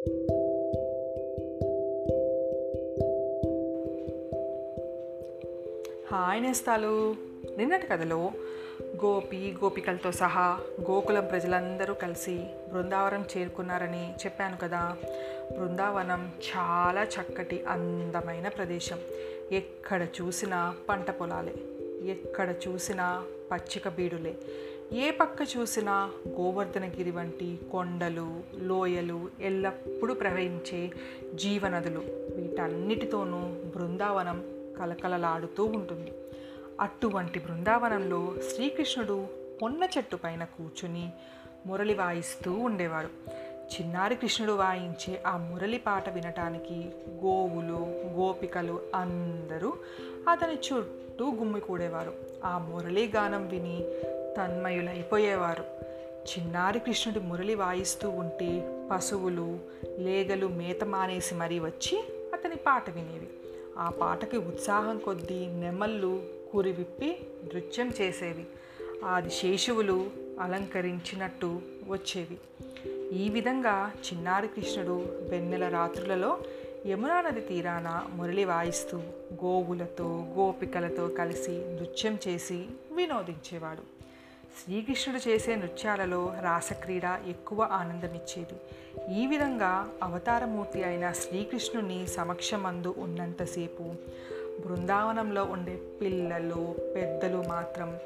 Hi నేస్తాలు. నిన్నటి కథలో గోపి గోపికలతో సహా గోకులం ప్రజలందరూ కలిసి బృందావనం చేరుకున్నారని చెప్పాను కదా. బృందావనం చాలా చక్కటి అందమైన ప్రదేశం. ఎక్కడ చూసినా పంట పొలాలే. ఎక్కడ చూసినా పచ్చిక బీడులే. ఏ పక్క చూసినా గోవర్ధనగిరి వంటి కొండలు లోయలు ఎల్లప్పుడూ ప్రవహించే జీవనదులు. వీటన్నిటితోనూ బృందావనం కలకలలాడుతూ ఉంటుంది. అటువంటి బృందావనంలో శ్రీకృష్ణుడు పొన్న చెట్టు పైన కూర్చుని మురళి వాయిస్తూ ఉండేవాడు. చిన్నారి కృష్ణుడు వాయించే ఆ మురళి పాట వినటానికి గోవులు గోపికలు అందరూ అతని చుట్టూ గుమ్మికూడేవారు. ఆ మురళీ గానం విని తన్మయులైపోయేవారు. చిన్నారి కృష్ణుడు మురళి వాయిస్తూ ఉంటే పశువులు లేగలు మేత మానేసి మరీ వచ్చి అతని పాట వినేవి. ఆ పాటకి ఉత్సాహం కొద్దీ నెమళ్ళు కురివిప్పి నృత్యం చేసేవి. ఆది శేషువులు అలంకరించినట్టు వచ్చేవి. ఈ విధంగా చిన్నారి కృష్ణుడు వెన్నెల రాత్రులలో యమునా నది తీరాన మురళి వాయిస్తూ గోవులతో గోపికలతో కలిసి నృత్యం చేసి వినోదించేవాడు. శ్రీకృష్ణుడు చేసే నృత్యాలలో రాసక్రీడ ఎక్కువ ఆనందమిచ్చేది. ఈ విధంగా అవతారమూర్తి అయిన శ్రీకృష్ణుని సమక్షమందు ఉన్నంతసేపు బృందావనంలో ఉండే పిల్లలు పెద్దలు మాత్రం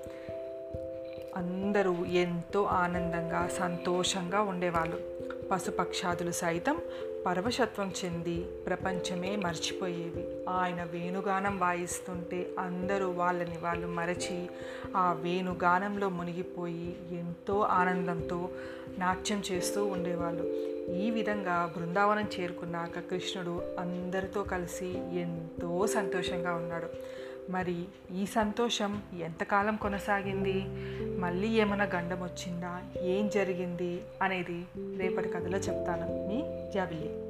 అందరూ ఎంతో ఆనందంగా సంతోషంగా ఉండేవాళ్ళు. పశుపక్షాదులు సైతం పరవశత్వం చెంది ప్రపంచమే మర్చిపోయేవి. ఆయన వేణుగానం వాయిస్తుంటే అందరూ వాళ్ళని వాళ్ళు మరచి ఆ వేణుగానంలో మునిగిపోయి ఎంతో ఆనందంతో నాట్యం చేస్తూ ఉండేవాళ్ళు. ఈ విధంగా బృందావనం చేరుకున్నాక కృష్ణుడు అందరితో కలిసి ఎంతో సంతోషంగా ఉన్నాడు. మరి ఈ సంతోషం ఎంతకాలం కొనసాగింది? మళ్ళీ ఏమైనా గండం వచ్చిందా? ఏం జరిగింది? అనేది రేపటి కథలో చెప్తాను. మీ జాబిల్లి.